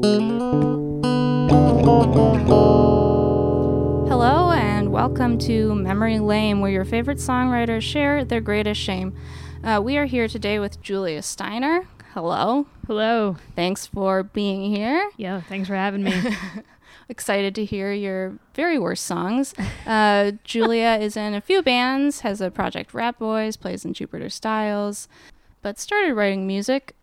Hello, and welcome to Memory Lane, where your favorite songwriters share their greatest shame. Uh, we are here today with Julia Steiner. Hello. Hello. Thanks for being here. Yeah, thanks for having me. Excited to hear your very worst songs. Uh, Julia is in a few bands, has a project Rat Boys, plays in Jupiter Styles, but started writing music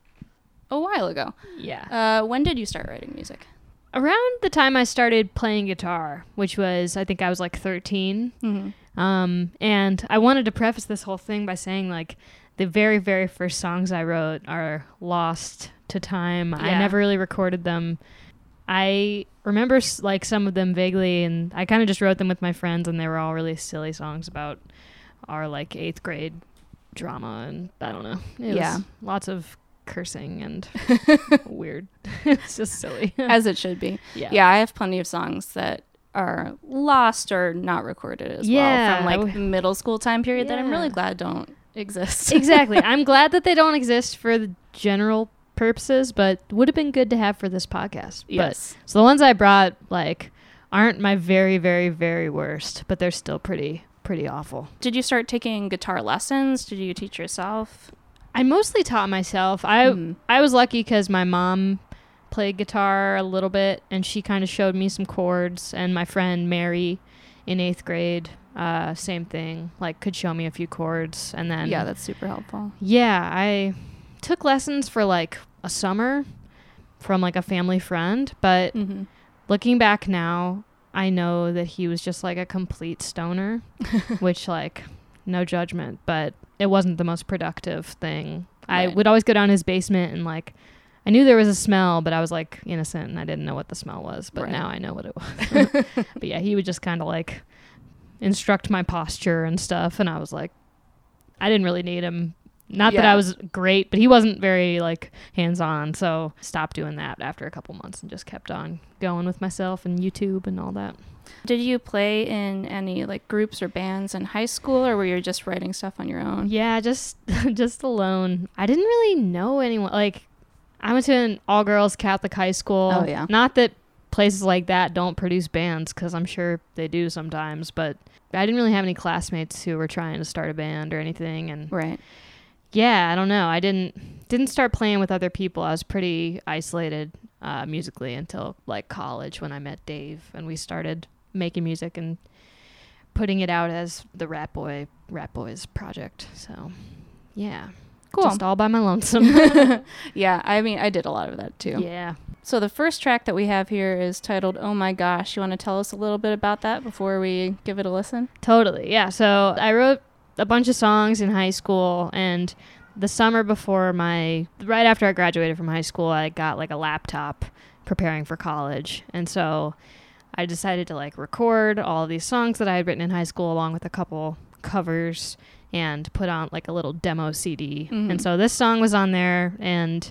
a while ago. yeah. Uh, when did you start writing music? Around the time I started playing guitar, which was, I think I was like 13. Mm-hmm. Um, and I wanted to preface this whole thing by saying, like, the very, very first songs I wrote are lost to time. I never really recorded them. I remember, like, some of them vaguely, and I kind of just wrote them with my friends, and they were all really silly songs about our, like, eighth grade drama, and I don't know. Yeah. lots of cursing and weird. it's just silly. As it should be. yeah. Yeah, I have plenty of songs that are lost or not recorded as Yeah, well from like middle school time period that I'm really glad don't exist. exactly. I'm glad that they don't exist for the general purposes, but would have been good to have for this podcast. yes. But so the ones I brought like aren't my very very very worst, but they're still pretty pretty awful. Did you start taking guitar lessons? Did you teach yourself? I mostly taught myself. I Mhm. I was lucky cuz my mom played guitar a little bit and she kind of showed me some chords and my friend Mary in 8th grade uh same thing, like could show me a few chords and then yeah, that's super helpful. Yeah, I took lessons for like a summer from like a family friend, but Mm-hmm. looking back now, I know that he was just like a complete stoner, which like no judgment, but it wasn't the most productive thing. I would always go down his basement and like I knew there was a smell, but I was like innocent and I didn't know what the smell was, but Right. now I know what it was. but yeah, he would just kind of like instruct my posture and stuff and I was like I didn't really need him. Not that I was great, but he wasn't very like hands-on, so stopped doing that after a couple months and just kept on going with myself and YouTube and all that. Did you play in any like groups or bands in high school or were you just writing stuff on your own? Yeah, just just alone. I didn't really know anyone. Like, I went to an all-girls Catholic high school. Oh, yeah. Not that places like that don't produce bands, because I'm sure they do sometimes. But I didn't really have any classmates who were trying to start a band or anything. And Right. Yeah, I don't know. I didn't didn't start playing with other people. I was pretty isolated uh, musically until like college when I met Dave and we started making music and putting it out as the Rat Boy Rat Boys project. So yeah, Cool. just all by my lonesome. yeah, I mean, I did a lot of that too. yeah. So the first track that we have here is titled "Oh My Gosh." You want to tell us a little bit about that before we give it a listen? Totally. Yeah. So I wrote a bunch of songs in high school and the summer before my right after I graduated from high school, I got like a laptop preparing for college. And so I decided to like record all of these songs that I had written in high school along with a couple covers and put on like a little demo CD. Mhm. And so this song was on there and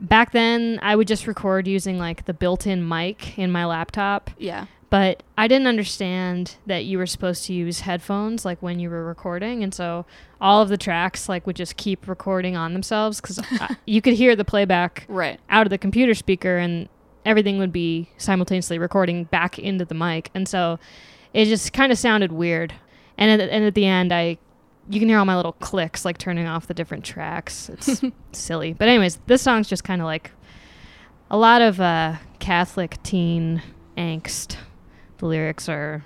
back then I would just record using like the built-in mic in my laptop Yeah. But I didn't understand that you were supposed to use headphones like when you were recording, and so all of the tracks like would just keep recording on themselves because you could hear the playback Right. out of the computer speaker, and everything would be simultaneously recording back into the mic, and so it just kind of sounded weird. And at, and at the end, I you can hear all my little clicks like turning off the different tracks. It's silly, but anyways, this song's just kind of like a lot of uh, Catholic teen angst. The lyrics are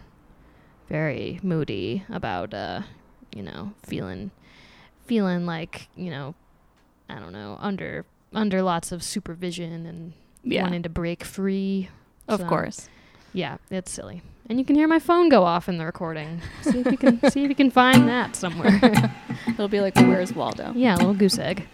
very moody about, uh, you know, feeling, feeling like you know, I don't know, under under lots of supervision and Yeah. wanting to break free. Of So, course. Yeah, it's silly. And you can hear my phone go off in the recording. See if you can see if you can find that somewhere. It'll be like Where's Waldo? yeah, a little goose egg.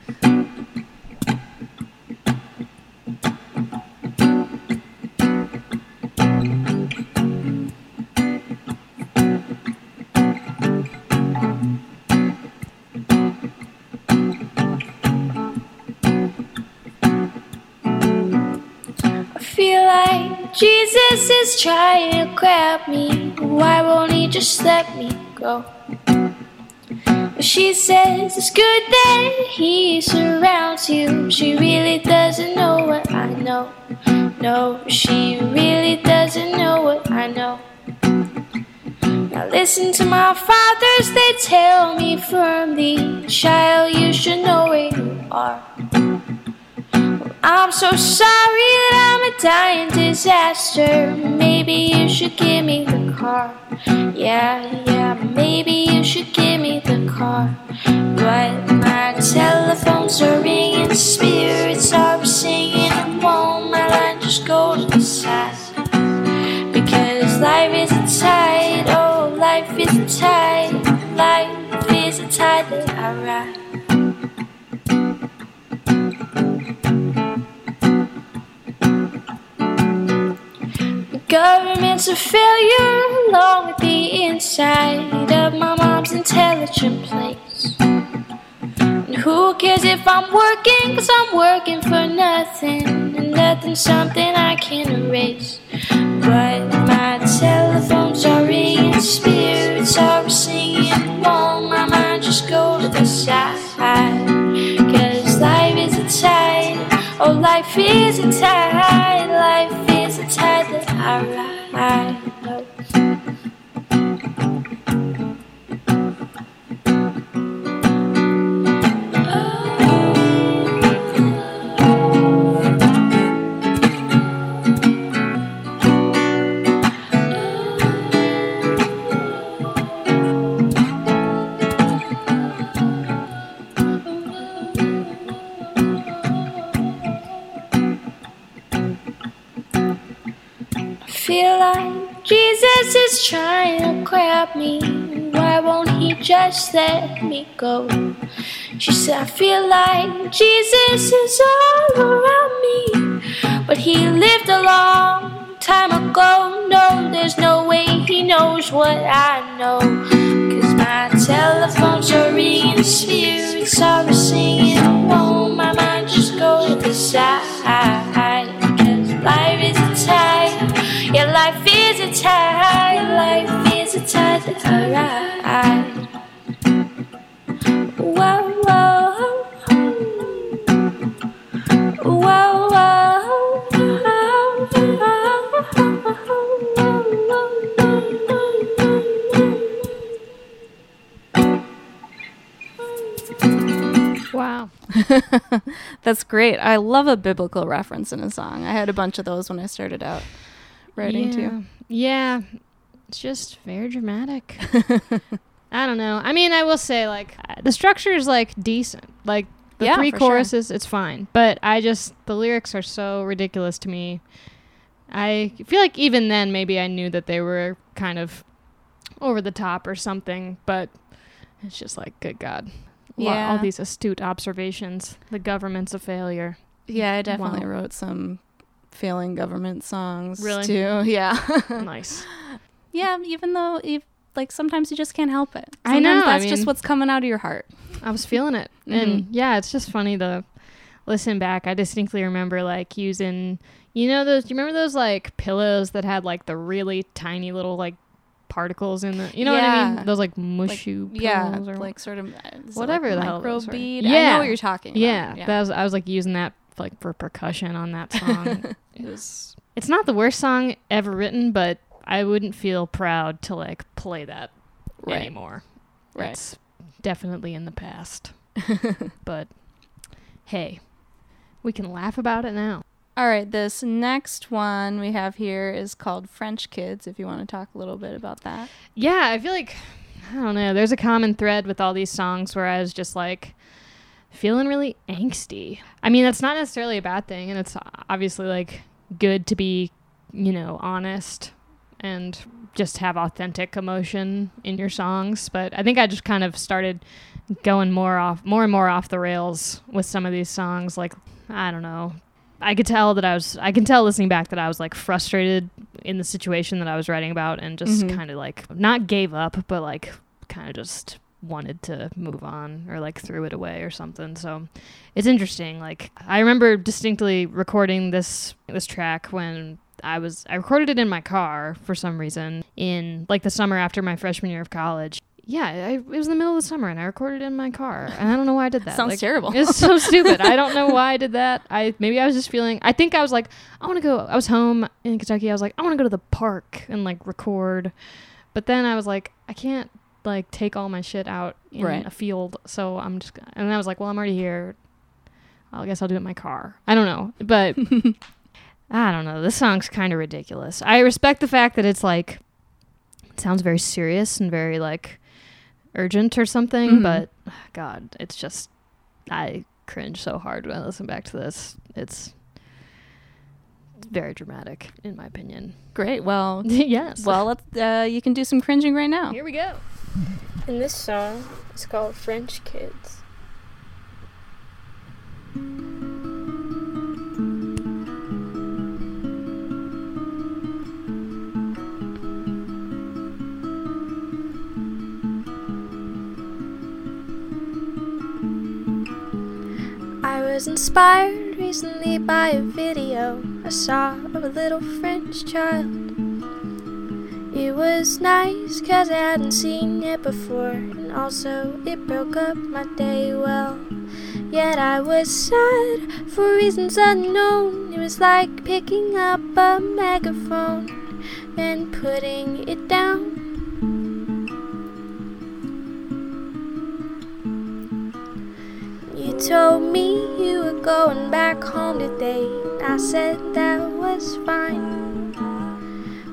Is trying to grab me. Why won't he just let me go? She says it's good that he surrounds you. She really doesn't know what I know. No, she really doesn't know what I know. Now listen to my fathers, they tell me firmly, child, you should know where you are. I'm so sorry that I'm a dying disaster. Maybe you should give me the car. Yeah, yeah, maybe you should give me the car. But my telephones are ringing, spirits are singing, and won't my line just go to the side? Because life is a tide, oh, life is a tide, life is a tide that I ride. Government's a failure along with the inside of my mom's intelligent place. And who cares if I'm working? Cause I'm working for nothing. And nothing's something I can erase. But my telephones are ringing, spirits are singing. Won't my mind just go to the side? Cause life is a tide. Oh, life is a is that I ride. Feel like Jesus is trying to grab me. Why won't he just let me go? She said, I feel like Jesus is all around me. But he lived a long time ago. No, there's no way he knows what I know. Cause my telephones are ringing, spirits are singing. Won't my mind just go to the side? Wow. That's great. I love a biblical reference in a song. I had a bunch of those when I started out writing yeah. too. Yeah. It's just very dramatic. I don't know. I mean, I will say like uh, the structure is like decent. Like the Yeah, three for sure. choruses, it's fine. But I just the lyrics are so ridiculous to me. I feel like even then maybe I knew that they were kind of over the top or something, but it's just like good god. Yeah. All these astute observations. The government's a failure. Yeah, I definitely Wow. wrote some failing government songs Really? too. Yeah. nice. Yeah, even though ev like sometimes you just can't help it. I Sometimes know, I That's just what's coming out of your heart. I was feeling it. And yeah, it's just funny to listen back. I distinctly remember like using, you know, those, do you remember those like pillows that had like the really tiny little like particles in the, you know what I mean? Those like mushy Yeah, pillows or like sort of uh, whatever like the hell micro those were. bead. I Yeah. know what you're talking about. yeah, That was, I was like using that like for percussion on that song. it was, it's not the worst song ever written, but I wouldn't feel proud to like play that Right. anymore. Right. It's definitely in the past. but hey, we can laugh about it now. All right, this next one we have here is called French Kids. If you want to talk a little bit about that. Yeah, I feel like I don't know. There's a common thread with all these songs where I was just like feeling really angsty. I mean, that's not necessarily a bad thing, and it's obviously like good to be, you know, honest and just have authentic emotion in your songs. But I think I just kind of started going more off, more and more off the rails with some of these songs. Like I don't know. I could tell that I was. I can tell listening back that I was like frustrated in the situation that I was writing about, and just Mhm. kind of like not gave up, but like kind of just wanted to move on or like threw it away or something. So it's interesting. Like I remember distinctly recording this this track when I was I recorded it in my car for some reason in like the summer after my freshman year of college. Yeah, I, it was in the middle of the summer, and I recorded in my car, and I don't know why I did that. Sounds Like, terrible. It's so stupid. I don't know why I did that. I maybe I was just feeling. I think I was like, I want to go. I was home in Kentucky. I was like, I want to go to the park and like record, but then I was like, I can't like take all my shit out in Right. a field. So I'm just. gonna- And I was like, well, I'm already here. I guess I'll do it in my car. I don't know, but I don't know. This song's kind of ridiculous. I respect the fact that it's like it sounds very serious and very like urgent or something, Mhm. but God, it's just I cringe so hard when I listen back to this. It's very dramatic, in my opinion. Great. Well, yes. well, let's. Uh, you can do some cringing right now. here we go. And this song is called French Kids. I was inspired recently by a video I saw of a little French child. It was nice cause I hadn't seen it before, and also it broke up my day well. Yet I was sad for reasons unknown. It was like picking up a megaphone and putting it down. You told me you were going back home today, I said that was fine.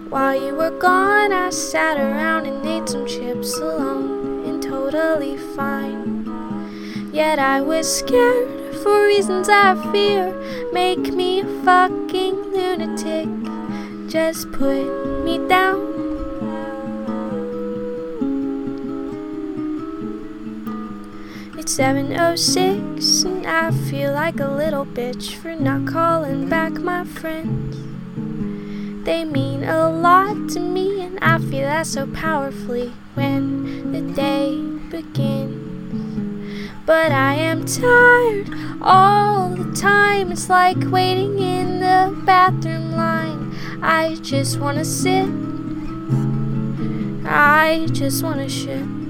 While you were gone, I sat around and ate some chips alone and totally fine. Yet I was scared for reasons I fear make me a fucking lunatic. Just put me down. It's 706 and I feel like a little bitch for not calling back my friends. They mean a lot to me, and I feel that so powerfully when the day begins. But I am tired all the time. It's like waiting in the bathroom line. I just wanna sit. I just wanna shit.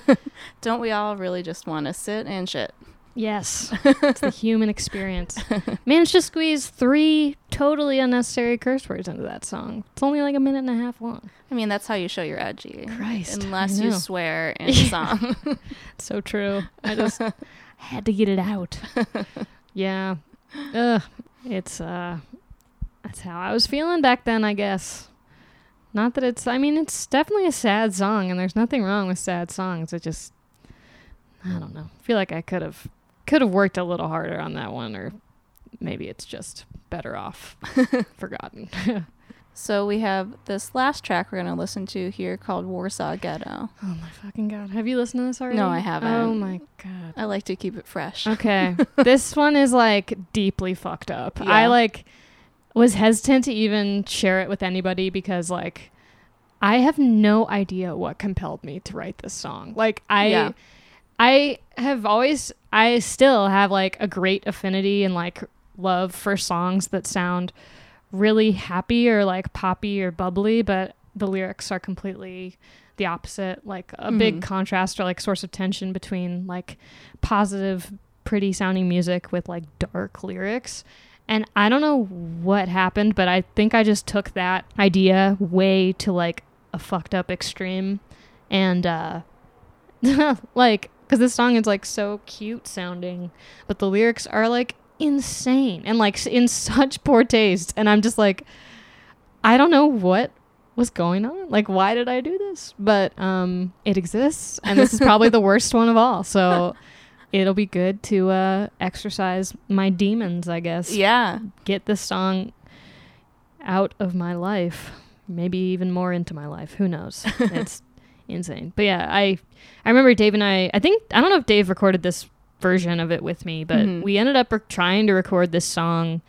Don't we all really just want to sit and shit? Yes. it's the human experience. Managed to squeeze three totally unnecessary curse words into that song. It's only like a minute and a half long. I mean, that's how you show you're edgy. Christ, Unless you swear in a song. So true. I just had to get it out. Yeah. Ugh. It's uh that's how I was feeling back then, I guess. Not that it's I mean, it's definitely a sad song and there's nothing wrong with sad songs. It just I don't know. I feel like I could have could have worked a little harder on that one or maybe it's just better off forgotten. so we have this last track we're going to listen to here called Warsaw Ghetto. oh my fucking god. Have you listened to this already? No, I haven't. Oh my god. I like to keep it fresh. Okay. this one is like deeply fucked up. I like was hesitant to even share it with anybody because like I have no idea what compelled me to write this song. Like I Yeah. I have always I still have like a great affinity and like love for songs that sound really happy or like poppy or bubbly, but the lyrics are completely the opposite, like a big Mhm. contrast or like source of tension between like positive, pretty sounding music with like dark lyrics. And I don't know what happened, but I think I just took that idea way to like a fucked up extreme. And uh like because this song is like so cute sounding, but the lyrics are like insane and like in such poor taste. And I'm just like, I don't know what was going on. Like, why did I do this? But um, it exists, and this is probably the worst one of all. So it'll be good to uh, exercise my demons, I guess. Yeah. Get this song out of my life, maybe even more into my life. Who knows? It's insane. But yeah, I I remember Dave and I. I think I don't know if Dave recorded this version of it with me, but Mhm. we ended up rec- trying to record this song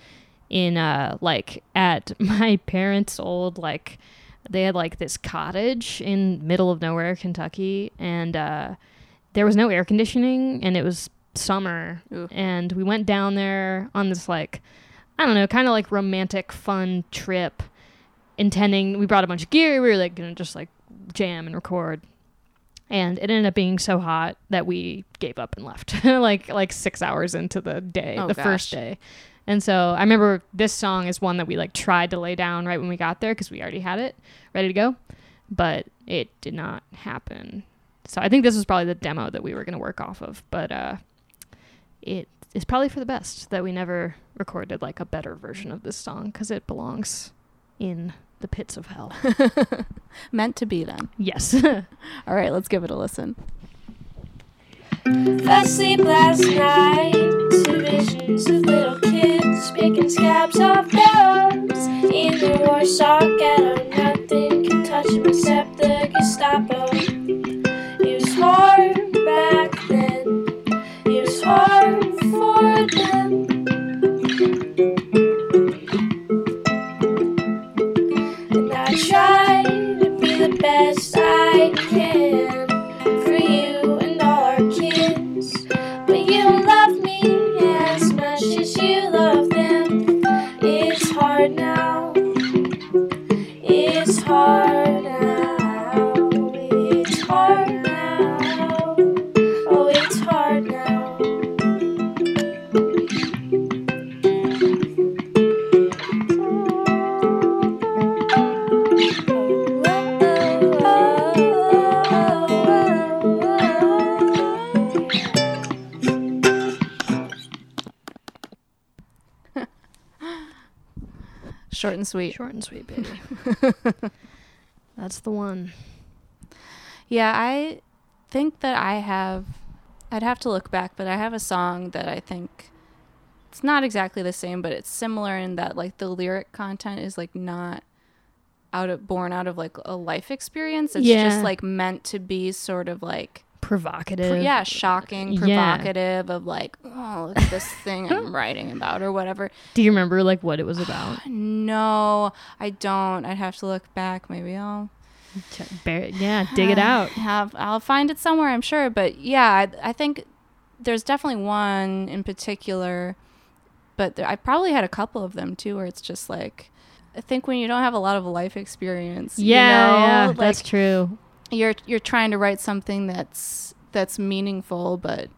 in uh like at my parents' old like they had like this cottage in middle of nowhere, Kentucky, and uh there was no air conditioning and it was summer Ooh. and we went down there on this like I don't know, kind of like romantic, fun trip. Intending, we brought a bunch of gear. We were like gonna just like jam and record, and it ended up being so hot that we gave up and left. like like six hours into the day, Oh, the first day. And so I remember this song is one that we like tried to lay down right when we got there because we already had it ready to go, but it did not happen. So I think this was probably the demo that we were going to work off of, but uh, it is probably for the best that we never recorded like a better version of this song because it belongs in the pits of hell. Meant to be then. yes. All right, let's give it a listen. Fell asleep last night to visions of little kids picking scabs off dogs in the Warsaw ghetto. Nothing can touch them except the Gestapo. Hard sweet. Short and sweet, baby. That's the one. Yeah, I think that I have. I'd have to look back, but I have a song that I think it's not exactly the same, but it's similar in that like the lyric content is like not out of born out of like a life experience. It's Yeah. just like meant to be sort of like Provocative. yeah, shocking, Yeah. provocative of like, oh, this thing I'm writing about or whatever. Do you remember like what it was about? No, I don't. I'd have to look back. Maybe I'll yeah, dig it out. have I'll find it somewhere, I'm sure. But yeah, I, I think there's definitely one in particular, but there, I probably had a couple of them too, where it's just like, I think when you don't have a lot of life experience, Yeah, you know, yeah, like that's true. You're you're trying to write something that's that's meaningful, but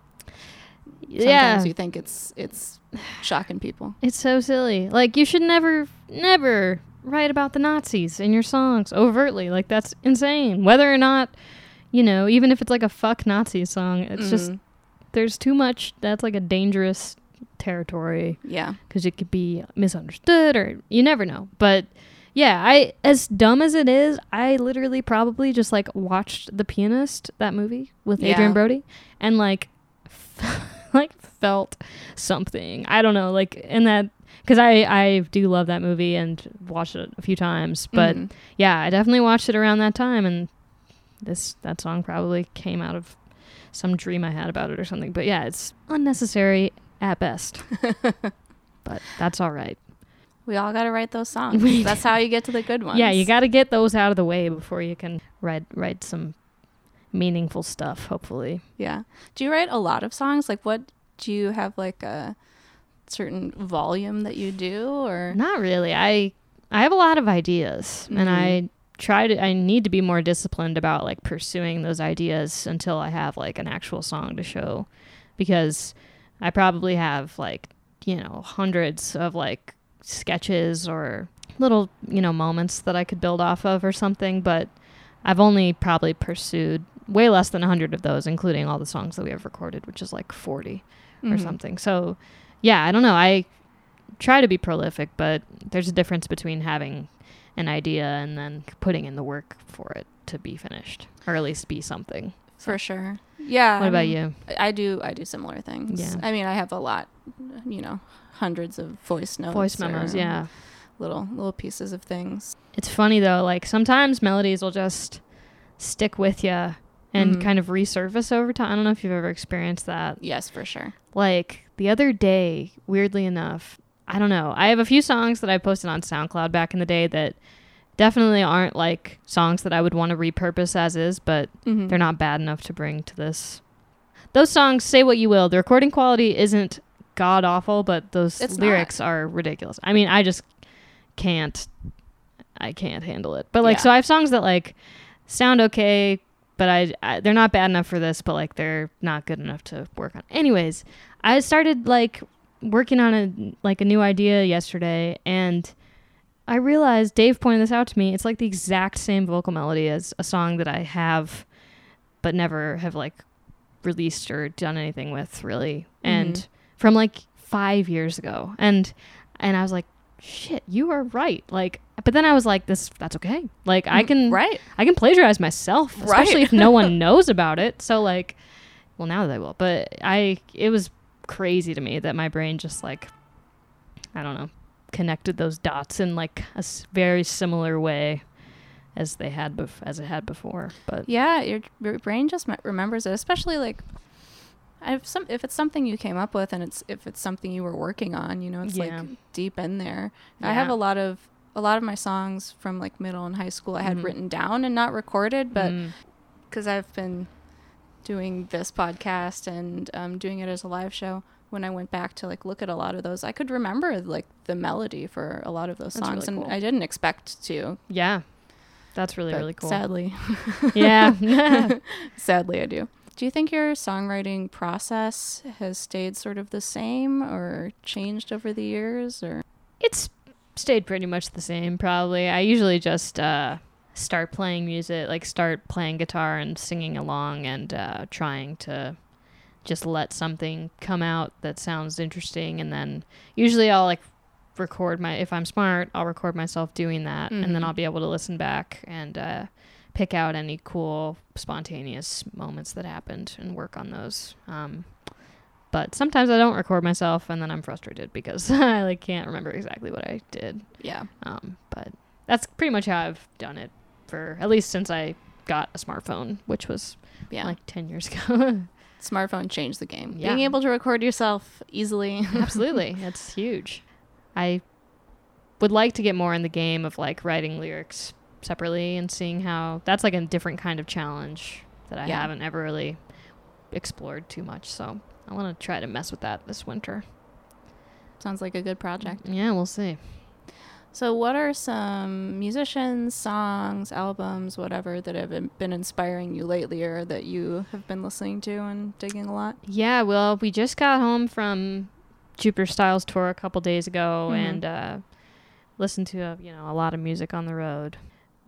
sometimes Yeah, you think it's it's shocking people. it's so silly. Like you should never, never write about the Nazis in your songs overtly. Like that's insane. Whether or not, you know, even if it's like a fuck Nazi song, it's just Mhm. there's too much. That's like a dangerous territory. yeah, because it could be misunderstood or you never know. But yeah, I as dumb as it is, I literally probably just like watched The Pianist, that movie with Yeah. Adrien Brody, and like like felt something. I don't know, like in that because I I do love that movie and watched it a few times. But Mhm. yeah, I definitely watched it around that time, and this that song probably came out of some dream I had about it or something. But yeah, it's unnecessary at best. but that's all right. We all got to write those songs. That's how you get to the good ones. Yeah, you got to get those out of the way before you can write write some meaningful stuff. Hopefully, Yeah. Do you write a lot of songs? Like, what do you have like a certain volume that you do, or not really. I I have a lot of ideas, and Mhm. I try to. I need to be more disciplined about like pursuing those ideas until I have like an actual song to show, because I probably have like you know hundreds of like sketches or little you know moments that I could build off of or something, but I've only probably pursued way less than 100 of those including all the songs that we have recorded which is like 40 or Mhm. something so yeah i don't know i try to be prolific but there's a difference between having an idea and then putting in the work for it to be finished or at least be something For sure. Yeah. what about you I do. I do similar things. Yeah. I mean, I have a lot. You know, hundreds of voice notes. voice memos or yeah Little little pieces of things. it's funny though like sometimes melodies will just stick with you and Mhm. kind of resurface over time i don't know if you've ever experienced that Yes, for sure. like the other day, weirdly enough, I don't know. I have a few songs that I posted on SoundCloud back in the day that definitely aren't like songs that I would want to repurpose as is, but Mhm. they're not bad enough to bring to this. Those songs, say what you will, the recording quality isn't god awful, but those It's lyrics are ridiculous. I mean, I just can't I can't handle it. But like Yeah. so I have songs that like sound okay, but I, I they're not bad enough for this, but like they're not good enough to work on. Anyways, I started like working on a like a new idea yesterday and I realized Dave pointed this out to me. It's like the exact same vocal melody as a song that I have but never have like released or done anything with really. And Mhm. From like 5 years ago. And and I was like, "Shit, you are right." Like but then I was like, "This that's okay. Like I can right. I can plagiarize myself, especially Right. if no one knows about it. So like, well now I will, but I it was crazy to me that my brain just like, I don't know, connected those dots in like a s- very similar way as they had bef- as it had before. But Yeah, your, your brain just me- remembers it, especially like if some if it's something you came up with and it's if it's something you were working on, you know, it's Yeah. like deep in there. I have a lot of a lot of my songs from like middle and high school I had Mhm. written down and not recorded, but Mm, because I've been doing this podcast and um, doing it as a live show. When I went back to like look at a lot of those, I could remember like the melody for a lot of those That's songs, really and cool. I didn't expect to. yeah, that's really really cool. Sadly, Yeah. sadly, I do. Do you think your songwriting process has stayed sort of the same or changed over the years? Or It's stayed pretty much the same, probably. I usually just uh, start playing music, like start playing guitar and singing along and uh, trying to just let something come out that sounds interesting. And then usually I'll like record my, if I'm smart, I'll record myself doing that. And then Mhm. I'll be able to listen back and uh, pick out any cool, spontaneous moments that happened and work on those. Um, but sometimes I don't record myself, and then I'm frustrated because I like can't remember exactly what I did. yeah, Um, but that's pretty much how I've done it for at least since I got a smartphone, which was yeah. like ten years ago. Smartphone changed the game. Yeah. Being able to record yourself easily. Absolutely, it's huge. I would like to get more in the game of like writing lyrics separately and seeing how that's like a different kind of challenge that I Yeah. haven't ever really explored too much. So I want to try to mess with that this winter. Sounds like a good project. Yeah, we'll see. So, what are some musicians, songs, albums, whatever that have been- been inspiring you lately or that you have been listening to and digging a lot? Yeah, well, we just got home from Jupiter Styles tour a couple days ago Mhm. and uh, listened to uh, you know a lot of music on the road.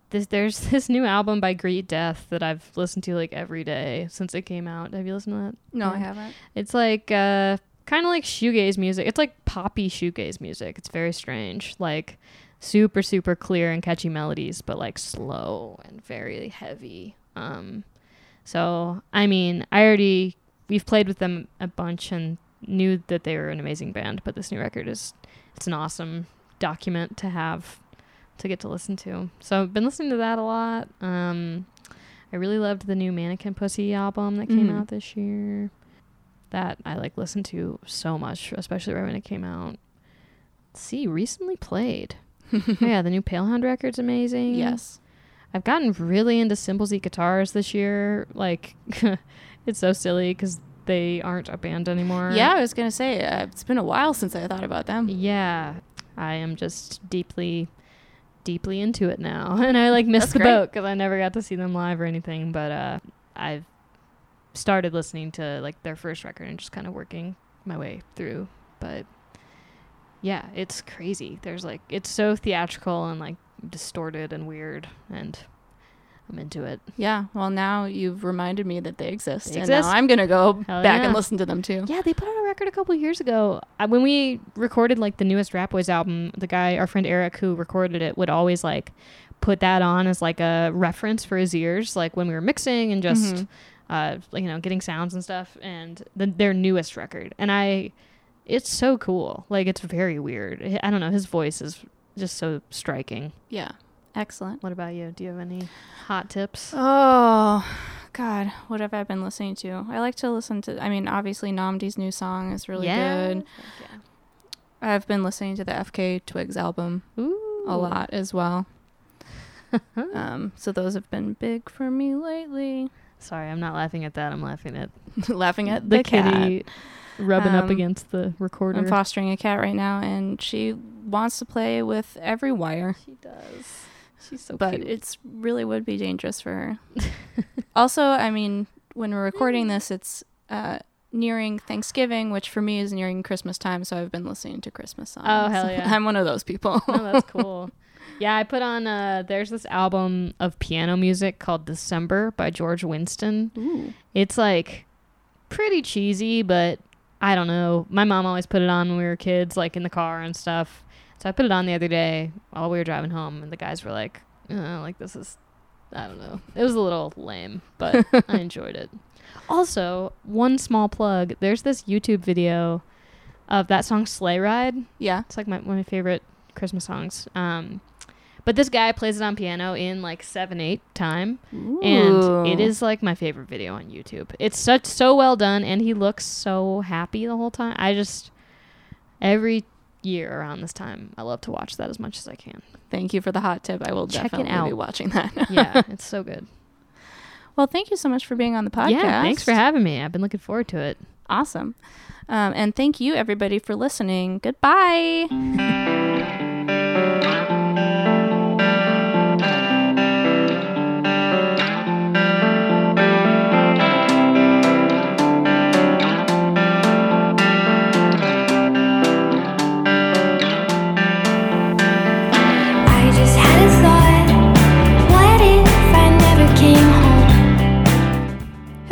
This, there's this new album by Greet Death that I've listened to like every day since it came out. Have you listened to that? No, I haven't. It's like uh, kind of like shoegaze music. It's like poppy shoegaze music. It's very strange. Like super super clear and catchy melodies, but like slow and very heavy. Um, so I mean, I already we've played with them a bunch and knew that they were an amazing band. But this new record is it's an awesome document to have to get to listen to. So I've been listening to that a lot. Um, I really loved the new Mannequin Pussy album that came Mhm. out this year. That I like listened to so much, especially right when it came out. Let's see, recently played. Oh, yeah, the new Palehound record's amazing. Yes. I've gotten really into Cymbals Eat Guitars this year. Like, it's so silly because they aren't a band anymore. Yeah, I was going to say, uh, it's been a while since I thought about them. Yeah, I am just deeply, deeply into it now, and I like missed That's the great. boat because I never got to see them live or anything. But uh, I've started listening to like their first record and just kind of working my way through. But yeah, it's crazy. There's like it's so theatrical and like distorted and weird, and I'm into it. Yeah. Well, now you've reminded me that they exist. They and exist. now I'm going to go Hell back yeah. and listen to them too. Yeah, they put out a record a couple years ago. Uh, when we recorded like the newest Rat Boys album, the guy, our friend Eric, who recorded it, would always like put that on as like a reference for his ears, like when we were mixing and just Mhm. uh, like, you know, getting sounds and stuff. And the, their newest record, and I, it's so cool. Like it's very weird. I don't know. His voice is just so striking. Yeah. Excellent. What about you? Do you have any hot tips? Oh, God. What have I been listening to? I like to listen to, I mean, obviously, Nnamdi's new song is really good. Yeah. I've been listening to the FKA Twigs album Ooh. a lot as well. um, so those have been big for me lately. Sorry, I'm not laughing at that. I'm laughing at laughing at the, the, cat. kitty rubbing up Um, against the recorder. I'm fostering a cat right now, and she wants to play with every wire. she does. She's so but cute. it's really would be dangerous for her. also, I mean, when we're recording this, it's uh, nearing Thanksgiving, which for me is nearing Christmas time. So I've been listening to Christmas songs. Oh, hell yeah. I'm one of those people. oh, that's cool. Yeah, I put on. Uh, there's this album of piano music called December by George Winston. Ooh. It's like pretty cheesy, but I don't know. My mom always put it on when we were kids, like in the car and stuff. So I put it on the other day while we were driving home, and the guys were like, uh, "Like this is, I don't know." It was a little lame, but I enjoyed it. Also, one small plug: there's this YouTube video of that song "Sleigh Ride." Yeah. It's like my one of my favorite Christmas songs. Um, but this guy plays it on piano in like seven eight time, and it is like my favorite video on YouTube. It's such so well done, and he looks so happy the whole time. I just every year around this time, I love to watch that as much as I can. Thank you for the hot tip. I will Check it definitely be watching that. Yeah, it's so good. well, thank you so much for being on the podcast. Yeah, thanks for having me. I've been looking forward to it. Awesome. Um, and thank you, everybody, for listening. Goodbye.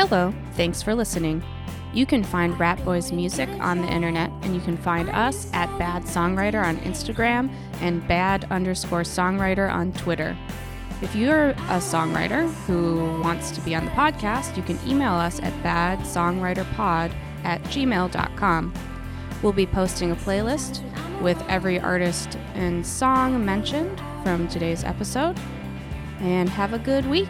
Hello, thanks for listening. You can find Rat Boys music on the internet, and you can find us at Bad Songwriter on Instagram and Bad underscore Songwriter on Twitter. If you're a songwriter who wants to be on the podcast, you can email us at badsongwriterpod at gmail.com. We'll be posting a playlist with every artist and song mentioned from today's episode. And have a good week.